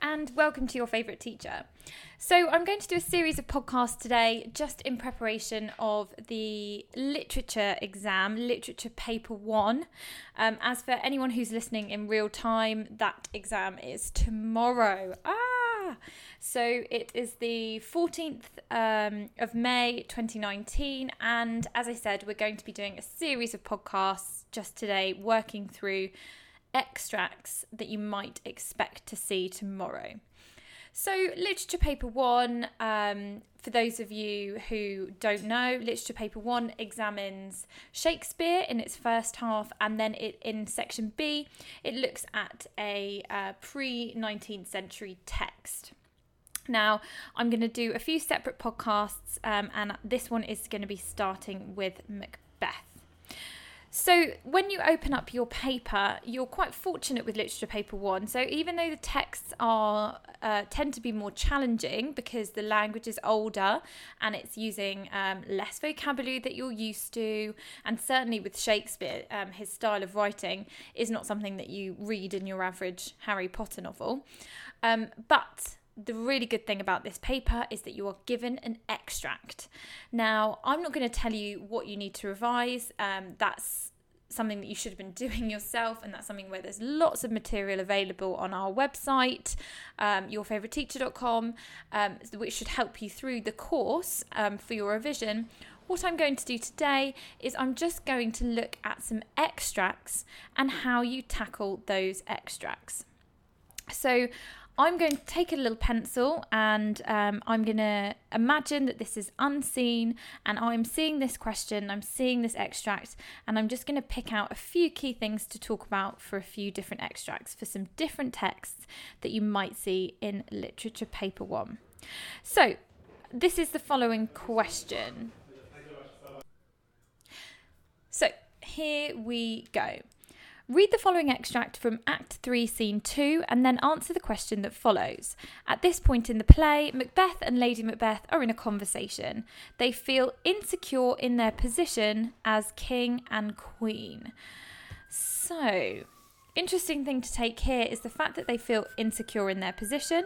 And welcome to your favourite teacher. So, I'm going to do a series of podcasts today just in preparation of the literature exam, literature paper one. Um, as for anyone who's listening in real time, that exam is tomorrow. Ah! So, it is the 14th um, of May 2019, and as I said, we're going to be doing a series of podcasts just today working through extracts that you might expect to see tomorrow. So, literature paper one, um, for those of you who don't know, literature paper one examines Shakespeare in its first half, and then it in section B, it looks at a uh, pre 19th century text. Now, I'm going to do a few separate podcasts, um, and this one is going to be starting with Macbeth. So, when you open up your paper, you're quite fortunate with literature paper one. So, even though the texts are uh, tend to be more challenging because the language is older and it's using um, less vocabulary that you're used to, and certainly with Shakespeare, um, his style of writing is not something that you read in your average Harry Potter novel. Um, but the really good thing about this paper is that you are given an extract. Now, I'm not going to tell you what you need to revise. Um, that's something that you should have been doing yourself, and that's something where there's lots of material available on our website, um, yourfavouriteteacher.com, um, which should help you through the course um, for your revision. What I'm going to do today is I'm just going to look at some extracts and how you tackle those extracts. So, I'm going to take a little pencil and um, I'm going to imagine that this is unseen and I'm seeing this question, I'm seeing this extract, and I'm just going to pick out a few key things to talk about for a few different extracts for some different texts that you might see in literature paper one. So, this is the following question. So, here we go. Read the following extract from Act 3, Scene 2, and then answer the question that follows. At this point in the play, Macbeth and Lady Macbeth are in a conversation. They feel insecure in their position as king and queen. So, interesting thing to take here is the fact that they feel insecure in their position.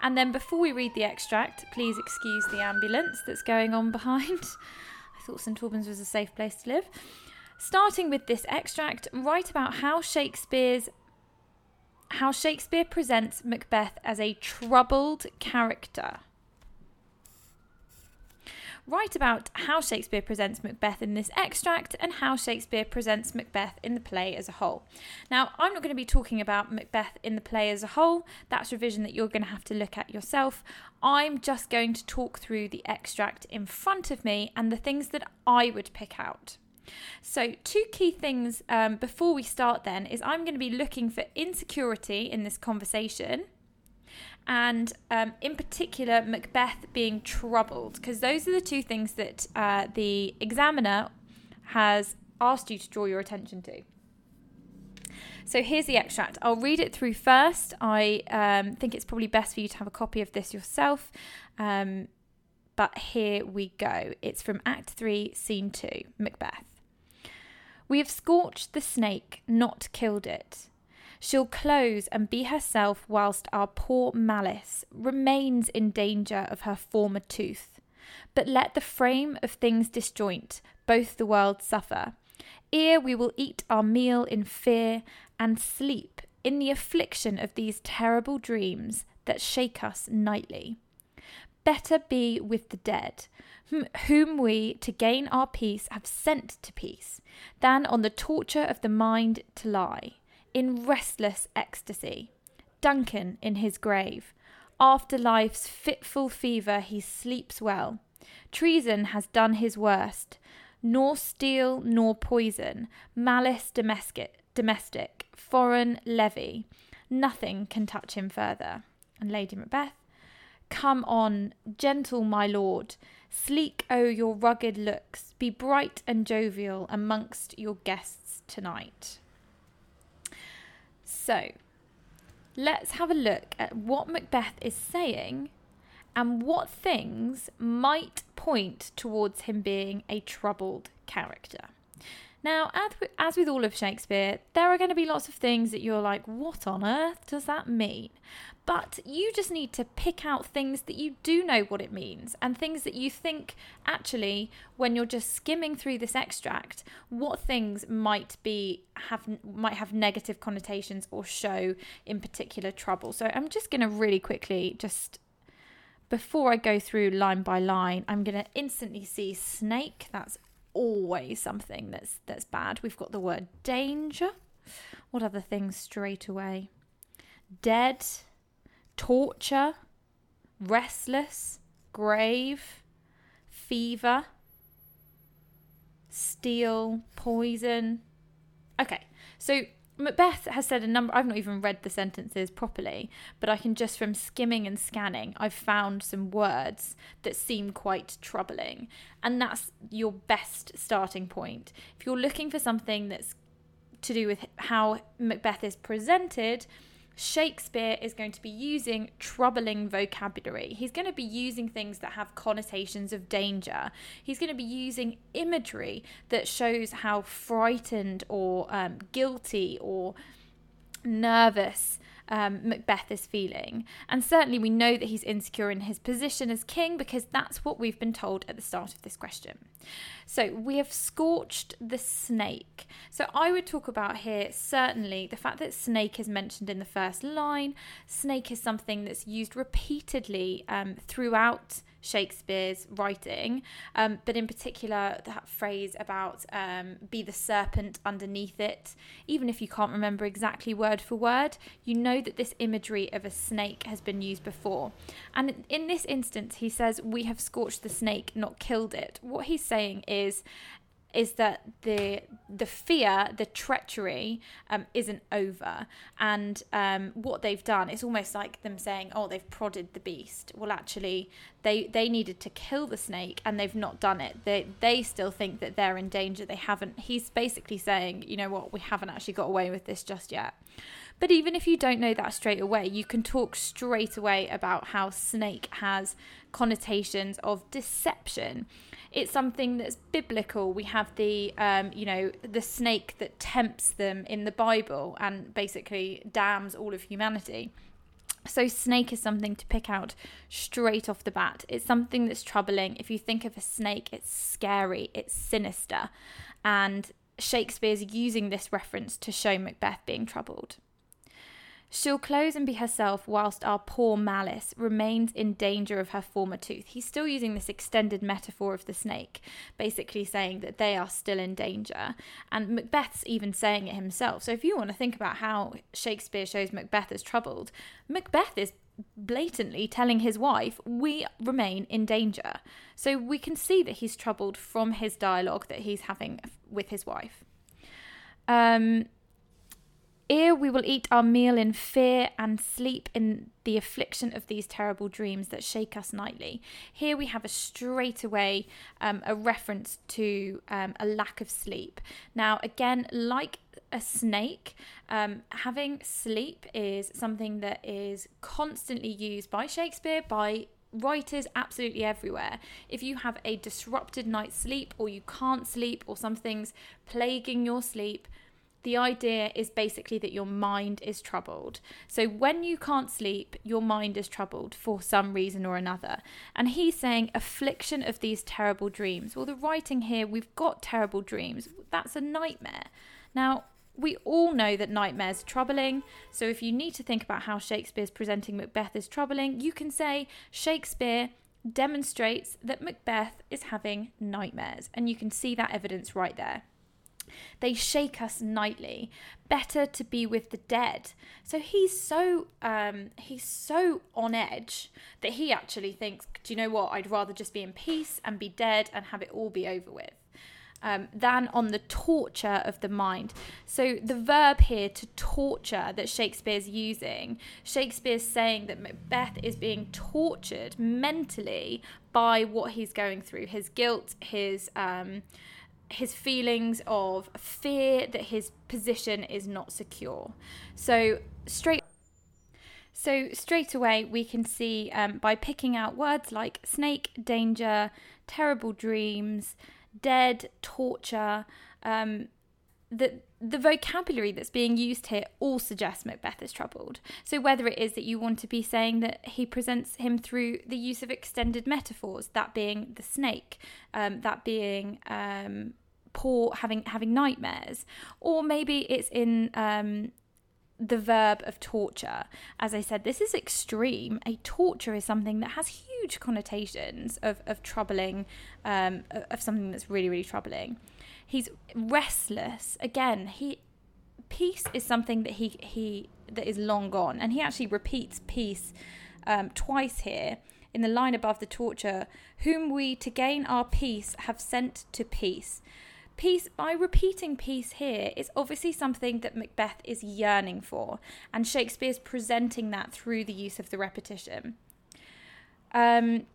And then before we read the extract, please excuse the ambulance that's going on behind. I thought St Albans was a safe place to live. Starting with this extract, write about how Shakespeare's how Shakespeare presents Macbeth as a troubled character. Write about how Shakespeare presents Macbeth in this extract and how Shakespeare presents Macbeth in the play as a whole. Now, I'm not going to be talking about Macbeth in the play as a whole, that's revision that you're going to have to look at yourself. I'm just going to talk through the extract in front of me and the things that I would pick out. So, two key things um, before we start then is I'm going to be looking for insecurity in this conversation. And um, in particular, Macbeth being troubled, because those are the two things that uh, the examiner has asked you to draw your attention to. So here's the extract. I'll read it through first. I um, think it's probably best for you to have a copy of this yourself. Um, but here we go. It's from Act 3, Scene 2, Macbeth. We have scorched the snake, not killed it. She'll close and be herself whilst our poor malice remains in danger of her former tooth. But let the frame of things disjoint, both the world suffer. Ere we will eat our meal in fear and sleep in the affliction of these terrible dreams that shake us nightly. Better be with the dead, whom we, to gain our peace, have sent to peace, than on the torture of the mind to lie, in restless ecstasy. Duncan in his grave. After life's fitful fever, he sleeps well. Treason has done his worst. Nor steel nor poison, malice domestic, domestic, foreign levy. Nothing can touch him further. And Lady Macbeth. Come on, gentle my lord, sleek o your rugged looks, be bright and jovial amongst your guests tonight. So, let's have a look at what Macbeth is saying and what things might point towards him being a troubled character. Now, as with, as with all of Shakespeare, there are going to be lots of things that you're like, what on earth does that mean? But you just need to pick out things that you do know what it means and things that you think actually, when you're just skimming through this extract, what things might be have might have negative connotations or show in particular trouble. So I'm just going to really quickly just before I go through line by line, I'm going to instantly see snake. That's always something that's that's bad. We've got the word danger. What other things straight away? Dead, torture, restless, grave, fever, steel, poison. Okay, so Macbeth has said a number, I've not even read the sentences properly, but I can just from skimming and scanning, I've found some words that seem quite troubling. And that's your best starting point. If you're looking for something that's to do with how Macbeth is presented, Shakespeare is going to be using troubling vocabulary. He's going to be using things that have connotations of danger. He's going to be using imagery that shows how frightened or um, guilty or nervous um, Macbeth is feeling. And certainly we know that he's insecure in his position as king because that's what we've been told at the start of this question. So we have scorched the snake. So I would talk about here certainly the fact that snake is mentioned in the first line. Snake is something that's used repeatedly um, throughout Shakespeare's writing, um, but in particular, that phrase about um, be the serpent underneath it. Even if you can't remember exactly word for word, you know that this imagery of a snake has been used before. And in this instance, he says, We have scorched the snake, not killed it. What he's saying is, is that the the fear, the treachery, um, isn't over, and um, what they've done it's almost like them saying, "Oh, they've prodded the beast." Well, actually, they they needed to kill the snake, and they've not done it. They they still think that they're in danger. They haven't. He's basically saying, "You know what? We haven't actually got away with this just yet." But even if you don't know that straight away, you can talk straight away about how snake has connotations of deception it's something that's biblical. We have the, um, you know, the snake that tempts them in the Bible and basically damns all of humanity. So, snake is something to pick out straight off the bat. It's something that's troubling. If you think of a snake, it's scary, it's sinister. And Shakespeare's using this reference to show Macbeth being troubled. She'll close and be herself whilst our poor Malice remains in danger of her former tooth. He's still using this extended metaphor of the snake, basically saying that they are still in danger. And Macbeth's even saying it himself. So if you want to think about how Shakespeare shows Macbeth as troubled, Macbeth is blatantly telling his wife, We remain in danger. So we can see that he's troubled from his dialogue that he's having with his wife. Um, Ere we will eat our meal in fear and sleep in the affliction of these terrible dreams that shake us nightly. Here we have a straightaway um, a reference to um, a lack of sleep. Now, again, like a snake, um, having sleep is something that is constantly used by Shakespeare, by writers absolutely everywhere. If you have a disrupted night's sleep, or you can't sleep, or something's plaguing your sleep, the idea is basically that your mind is troubled. So when you can't sleep, your mind is troubled for some reason or another. And he's saying affliction of these terrible dreams. Well, the writing here, we've got terrible dreams. That's a nightmare. Now, we all know that nightmares are troubling, so if you need to think about how Shakespeare's presenting Macbeth as troubling, you can say Shakespeare demonstrates that Macbeth is having nightmares, and you can see that evidence right there. They shake us nightly. Better to be with the dead. So he's so um, he's so on edge that he actually thinks, do you know what? I'd rather just be in peace and be dead and have it all be over with. Um, than on the torture of the mind. So, the verb here to torture that Shakespeare's using, Shakespeare's saying that Macbeth is being tortured mentally by what he's going through his guilt, his. Um, his feelings of fear that his position is not secure. So straight so straight away we can see um, by picking out words like snake, danger, terrible dreams, dead, torture, um, the the vocabulary that's being used here all suggests Macbeth is troubled. So whether it is that you want to be saying that he presents him through the use of extended metaphors, that being the snake, um, that being um, poor having having nightmares, or maybe it's in um, the verb of torture. As I said, this is extreme. A torture is something that has huge connotations of of troubling, um, of something that's really really troubling. He's restless. Again, he peace is something that he he that is long gone, and he actually repeats peace um, twice here in the line above the torture. Whom we to gain our peace have sent to peace. Peace, by repeating peace here, is obviously something that Macbeth is yearning for, and Shakespeare's presenting that through the use of the repetition. Um,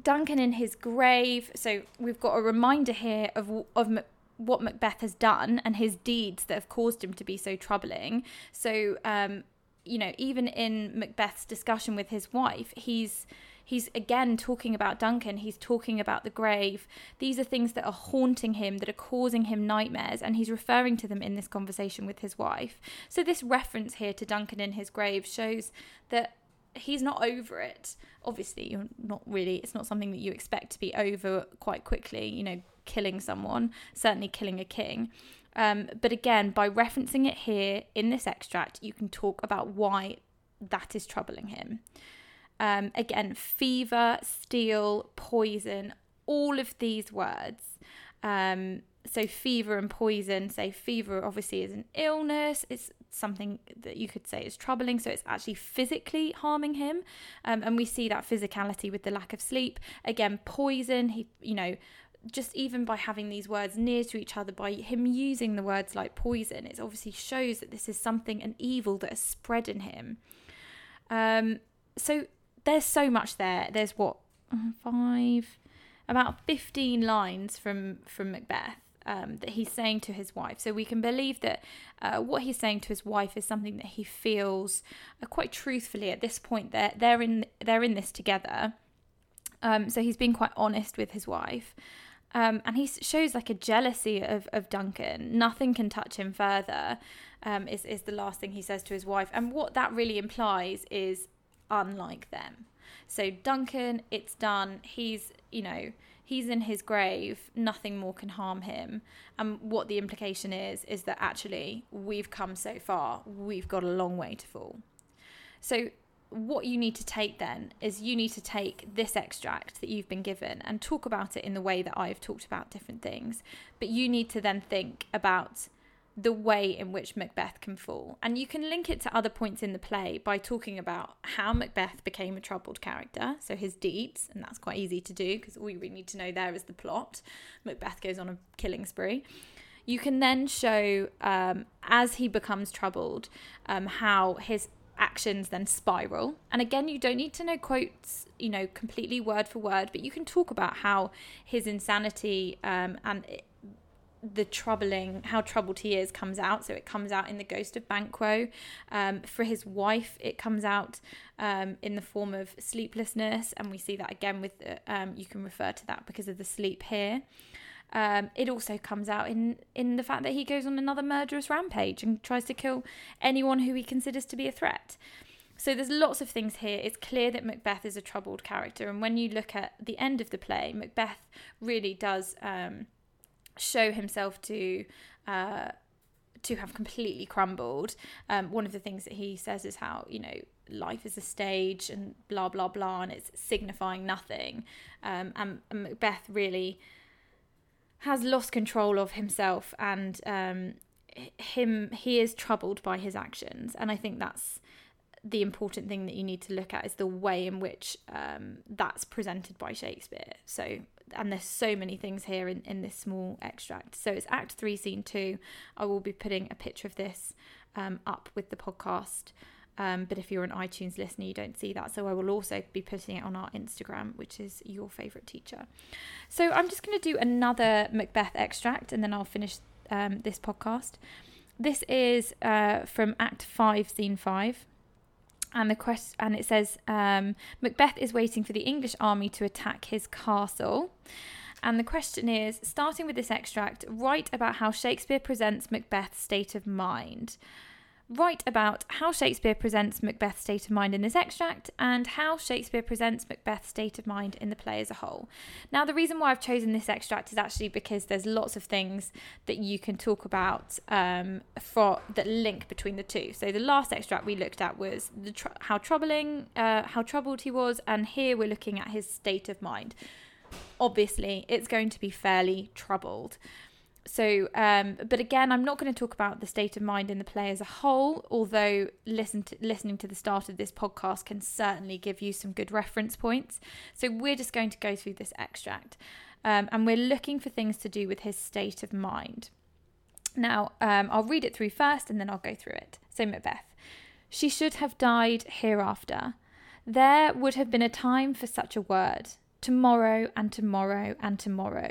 Duncan in his grave. So we've got a reminder here of of what Macbeth has done and his deeds that have caused him to be so troubling. So, um, you know, even in Macbeth's discussion with his wife, he's he's again talking about Duncan, he's talking about the grave. These are things that are haunting him, that are causing him nightmares, and he's referring to them in this conversation with his wife. So, this reference here to Duncan in his grave shows that he's not over it. Obviously, you're not really, it's not something that you expect to be over quite quickly. You know, killing someone, certainly killing a king. Um, but again, by referencing it here in this extract, you can talk about why that is troubling him. Um, again, fever, steel, poison, all of these words. Um, so, fever and poison, say fever obviously is an illness, it's something that you could say is troubling. So, it's actually physically harming him. Um, and we see that physicality with the lack of sleep. Again, poison, he, you know, just even by having these words near to each other, by him using the words like poison, it obviously shows that this is something, an evil that has spread in him. Um, so there's so much there. There's what five, about fifteen lines from from Macbeth. Um, that he's saying to his wife. So we can believe that uh, what he's saying to his wife is something that he feels uh, quite truthfully at this point. They're they're in they're in this together. Um, so he's being quite honest with his wife. Um, and he shows like a jealousy of, of Duncan. Nothing can touch him further, um, is, is the last thing he says to his wife. And what that really implies is unlike them. So Duncan, it's done. He's, you know, he's in his grave. Nothing more can harm him. And what the implication is, is that actually we've come so far. We've got a long way to fall. So what you need to take then is you need to take this extract that you've been given and talk about it in the way that I've talked about different things. But you need to then think about the way in which Macbeth can fall. And you can link it to other points in the play by talking about how Macbeth became a troubled character, so his deeds, and that's quite easy to do because all you really need to know there is the plot. Macbeth goes on a killing spree. You can then show, um, as he becomes troubled, um, how his actions then spiral. And again, you don't need to know quotes, you know, completely word for word, but you can talk about how his insanity um, and the troubling, how troubled he is, comes out. So it comes out in the ghost of Banquo. Um, for his wife, it comes out um, in the form of sleeplessness, and we see that again with. Uh, um, you can refer to that because of the sleep here. Um, it also comes out in in the fact that he goes on another murderous rampage and tries to kill anyone who he considers to be a threat. So there's lots of things here. It's clear that Macbeth is a troubled character, and when you look at the end of the play, Macbeth really does um, show himself to. Uh, to have completely crumbled. Um, one of the things that he says is how, you know, life is a stage and blah, blah, blah, and it's signifying nothing. Um, and, and Macbeth really has lost control of himself and um, him he is troubled by his actions and i think that's the important thing that you need to look at is the way in which um, that's presented by shakespeare so and there's so many things here in, in this small extract so it's act 3 scene 2 i will be putting a picture of this um, up with the podcast um, but if you're an iTunes listener, you don't see that. So I will also be putting it on our Instagram, which is your favourite teacher. So I'm just going to do another Macbeth extract and then I'll finish um, this podcast. This is uh, from Act 5, Scene 5. And the quest and it says um, Macbeth is waiting for the English army to attack his castle. And the question is starting with this extract, write about how Shakespeare presents Macbeth's state of mind write about how Shakespeare presents Macbeth's state of mind in this extract and how Shakespeare presents Macbeth's state of mind in the play as a whole. Now, the reason why I've chosen this extract is actually because there's lots of things that you can talk about um, for that link between the two. So the last extract we looked at was tr- how troubling, uh, how troubled he was, and here we're looking at his state of mind. Obviously, it's going to be fairly troubled so um, but again i'm not going to talk about the state of mind in the play as a whole although listen to, listening to the start of this podcast can certainly give you some good reference points. So we're just going to go through this extract um, and we're looking for things to do with his state of mind. Now um, i'll read it through first and then i'll go through it. So macbeth she should have died hereafter. There would have been a time for such a word. Tomorrow and tomorrow and tomorrow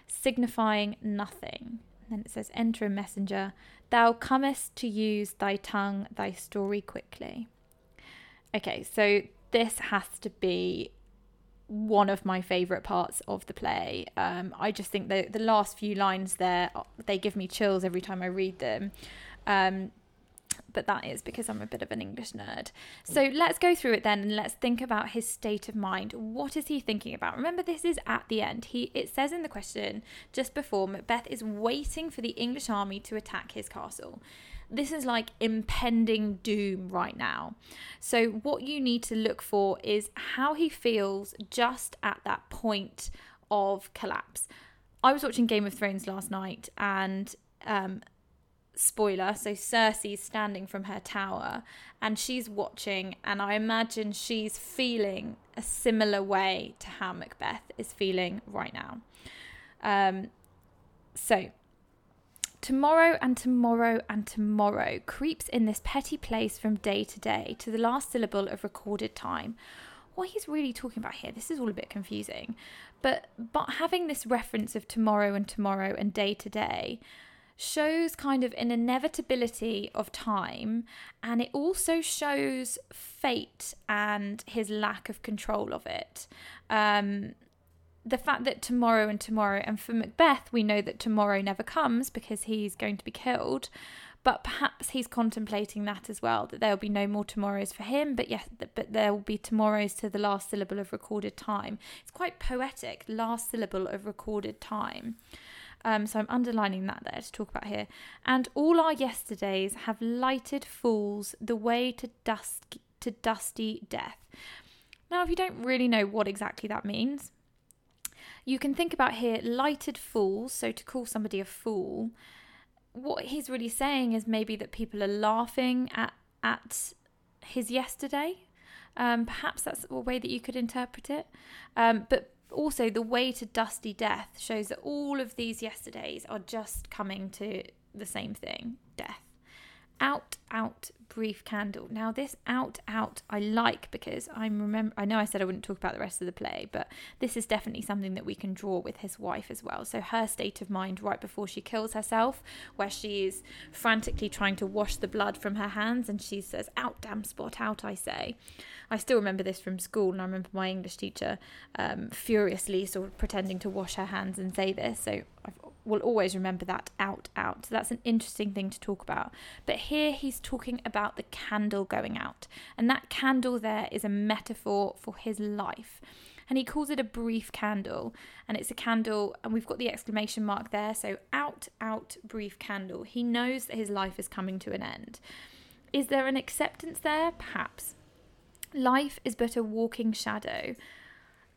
signifying nothing. Then it says, Enter a messenger. Thou comest to use thy tongue, thy story quickly. Okay, so this has to be one of my favorite parts of the play. Um, I just think that the last few lines there, they give me chills every time I read them. Um, but that is because I'm a bit of an English nerd. So let's go through it then and let's think about his state of mind. What is he thinking about? Remember, this is at the end. He it says in the question just before Macbeth is waiting for the English army to attack his castle. This is like impending doom right now. So what you need to look for is how he feels just at that point of collapse. I was watching Game of Thrones last night and um, spoiler so cersei's standing from her tower and she's watching and i imagine she's feeling a similar way to how macbeth is feeling right now. Um, so tomorrow and tomorrow and tomorrow creeps in this petty place from day to day to the last syllable of recorded time. What he's really talking about here this is all a bit confusing but but having this reference of tomorrow and tomorrow and day to day shows kind of an inevitability of time and it also shows fate and his lack of control of it. Um, the fact that tomorrow and tomorrow, and for Macbeth, we know that tomorrow never comes because he's going to be killed. But perhaps he's contemplating that as well, that there will be no more tomorrows for him, but yes, but there will be tomorrows to the last syllable of recorded time. It's quite poetic, last syllable of recorded time. Um, so I'm underlining that there to talk about here. And all our yesterdays have lighted fools the way to dust to dusty death. Now, if you don't really know what exactly that means, you can think about here lighted fools. So to call somebody a fool, what he's really saying is maybe that people are laughing at at his yesterday. Um, perhaps that's a way that you could interpret it. Um, but also the way to dusty death shows that all of these yesterdays are just coming to the same thing death. Out out brief candle. Now this out out i like because i'm remember i know i said i wouldn't talk about the rest of the play but this is definitely something that we can draw with his wife as well. So her state of mind right before she kills herself where she is frantically trying to wash the blood from her hands and she says out damn spot out i say. I still remember this from school, and I remember my English teacher um, furiously sort of pretending to wash her hands and say this. So I will always remember that out, out. So that's an interesting thing to talk about. But here he's talking about the candle going out, and that candle there is a metaphor for his life. And he calls it a brief candle. And it's a candle and we've got the exclamation mark there. So out out brief candle. He knows that his life is coming to an end. Is there an acceptance there? Perhaps. Life is but a walking shadow.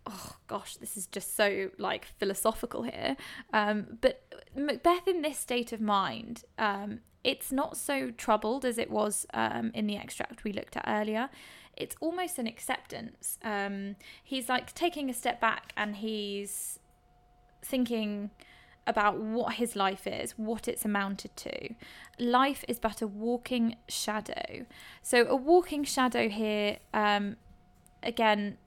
Oh gosh, this is just so like philosophical here. Um, but Macbeth, in this state of mind, um, it's not so troubled as it was um, in the extract we looked at earlier. It's almost an acceptance. Um, he's like taking a step back and he's thinking about what his life is, what it's amounted to. Life is but a walking shadow. So, a walking shadow here, um, again,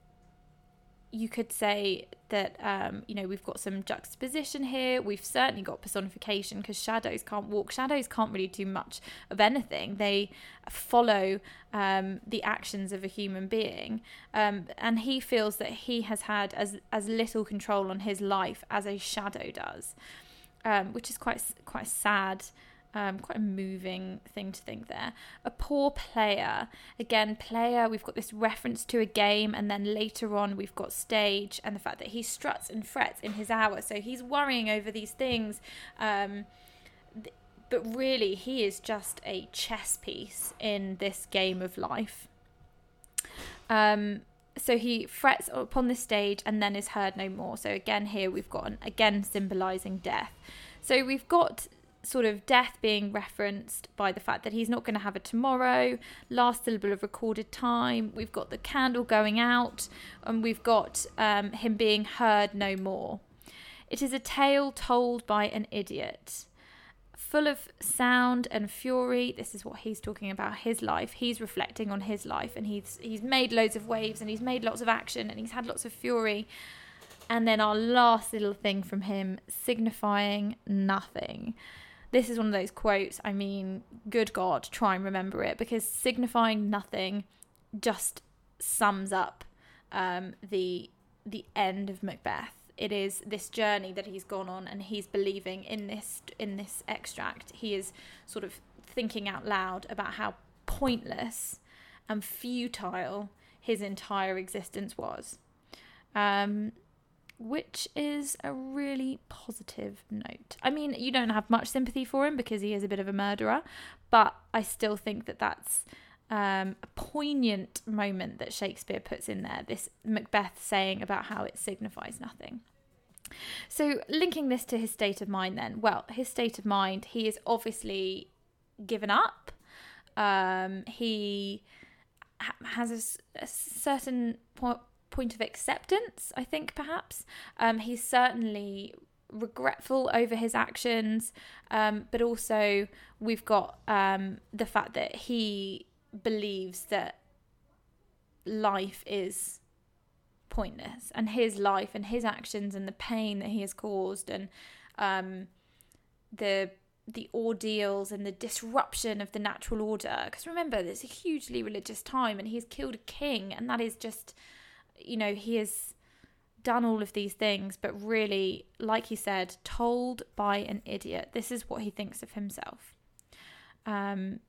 you could say that um, you know we've got some juxtaposition here. We've certainly got personification because shadows can't walk. Shadows can't really do much of anything. They follow um, the actions of a human being, um, and he feels that he has had as as little control on his life as a shadow does, um, which is quite quite sad. Um, quite a moving thing to think there. A poor player. Again, player, we've got this reference to a game, and then later on, we've got stage and the fact that he struts and frets in his hour. So he's worrying over these things. Um, th- but really, he is just a chess piece in this game of life. Um, so he frets upon the stage and then is heard no more. So again, here we've got an, again symbolizing death. So we've got sort of death being referenced by the fact that he's not going to have a tomorrow, last syllable of recorded time. We've got the candle going out, and we've got um, him being heard no more. It is a tale told by an idiot. Full of sound and fury. This is what he's talking about his life. He's reflecting on his life and he's he's made loads of waves and he's made lots of action and he's had lots of fury. And then our last little thing from him signifying nothing this is one of those quotes. I mean, good God, try and remember it because signifying nothing just sums up um, the the end of Macbeth. It is this journey that he's gone on, and he's believing in this in this extract. He is sort of thinking out loud about how pointless and futile his entire existence was. Um, which is a really positive note. I mean, you don't have much sympathy for him because he is a bit of a murderer, but I still think that that's um, a poignant moment that Shakespeare puts in there. This Macbeth saying about how it signifies nothing. So, linking this to his state of mind, then, well, his state of mind, he is obviously given up. Um, he ha- has a, a certain point point of acceptance, I think, perhaps. Um, he's certainly regretful over his actions, um, but also we've got um, the fact that he believes that life is pointless and his life and his actions and the pain that he has caused and um, the the ordeals and the disruption of the natural order because remember it's a hugely religious time and he's killed a king and that is just you know, he has done all of these things, but really, like he said, told by an idiot. This is what he thinks of himself. Um,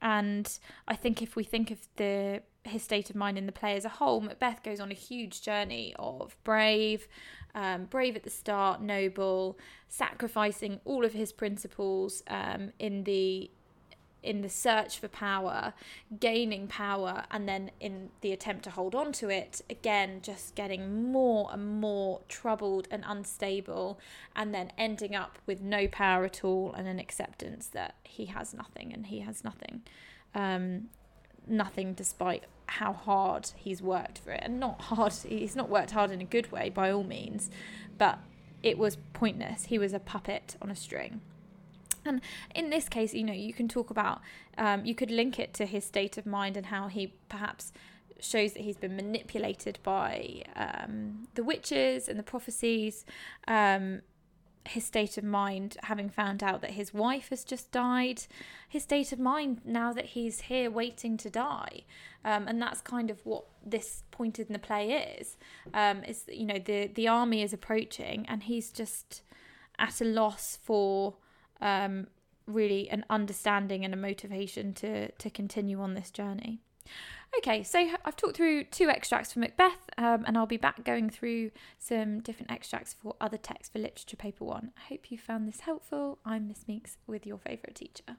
and I think if we think of the his state of mind in the play as a whole, Macbeth goes on a huge journey of brave, um, brave at the start, noble, sacrificing all of his principles um, in the in the search for power, gaining power, and then in the attempt to hold on to it, again, just getting more and more troubled and unstable, and then ending up with no power at all and an acceptance that he has nothing and he has nothing. Um, nothing despite how hard he's worked for it. And not hard, he's not worked hard in a good way by all means, but it was pointless. He was a puppet on a string. And in this case, you know, you can talk about, um, you could link it to his state of mind and how he perhaps shows that he's been manipulated by um, the witches and the prophecies. Um, his state of mind, having found out that his wife has just died, his state of mind now that he's here waiting to die, um, and that's kind of what this point in the play is. Um, is you know the the army is approaching, and he's just at a loss for um, really an understanding and a motivation to to continue on this journey. Okay, so I've talked through two extracts from Macbeth, um, and I'll be back going through some different extracts for other texts for Literature Paper 1. I hope you found this helpful. I'm Miss Meeks with your favourite teacher.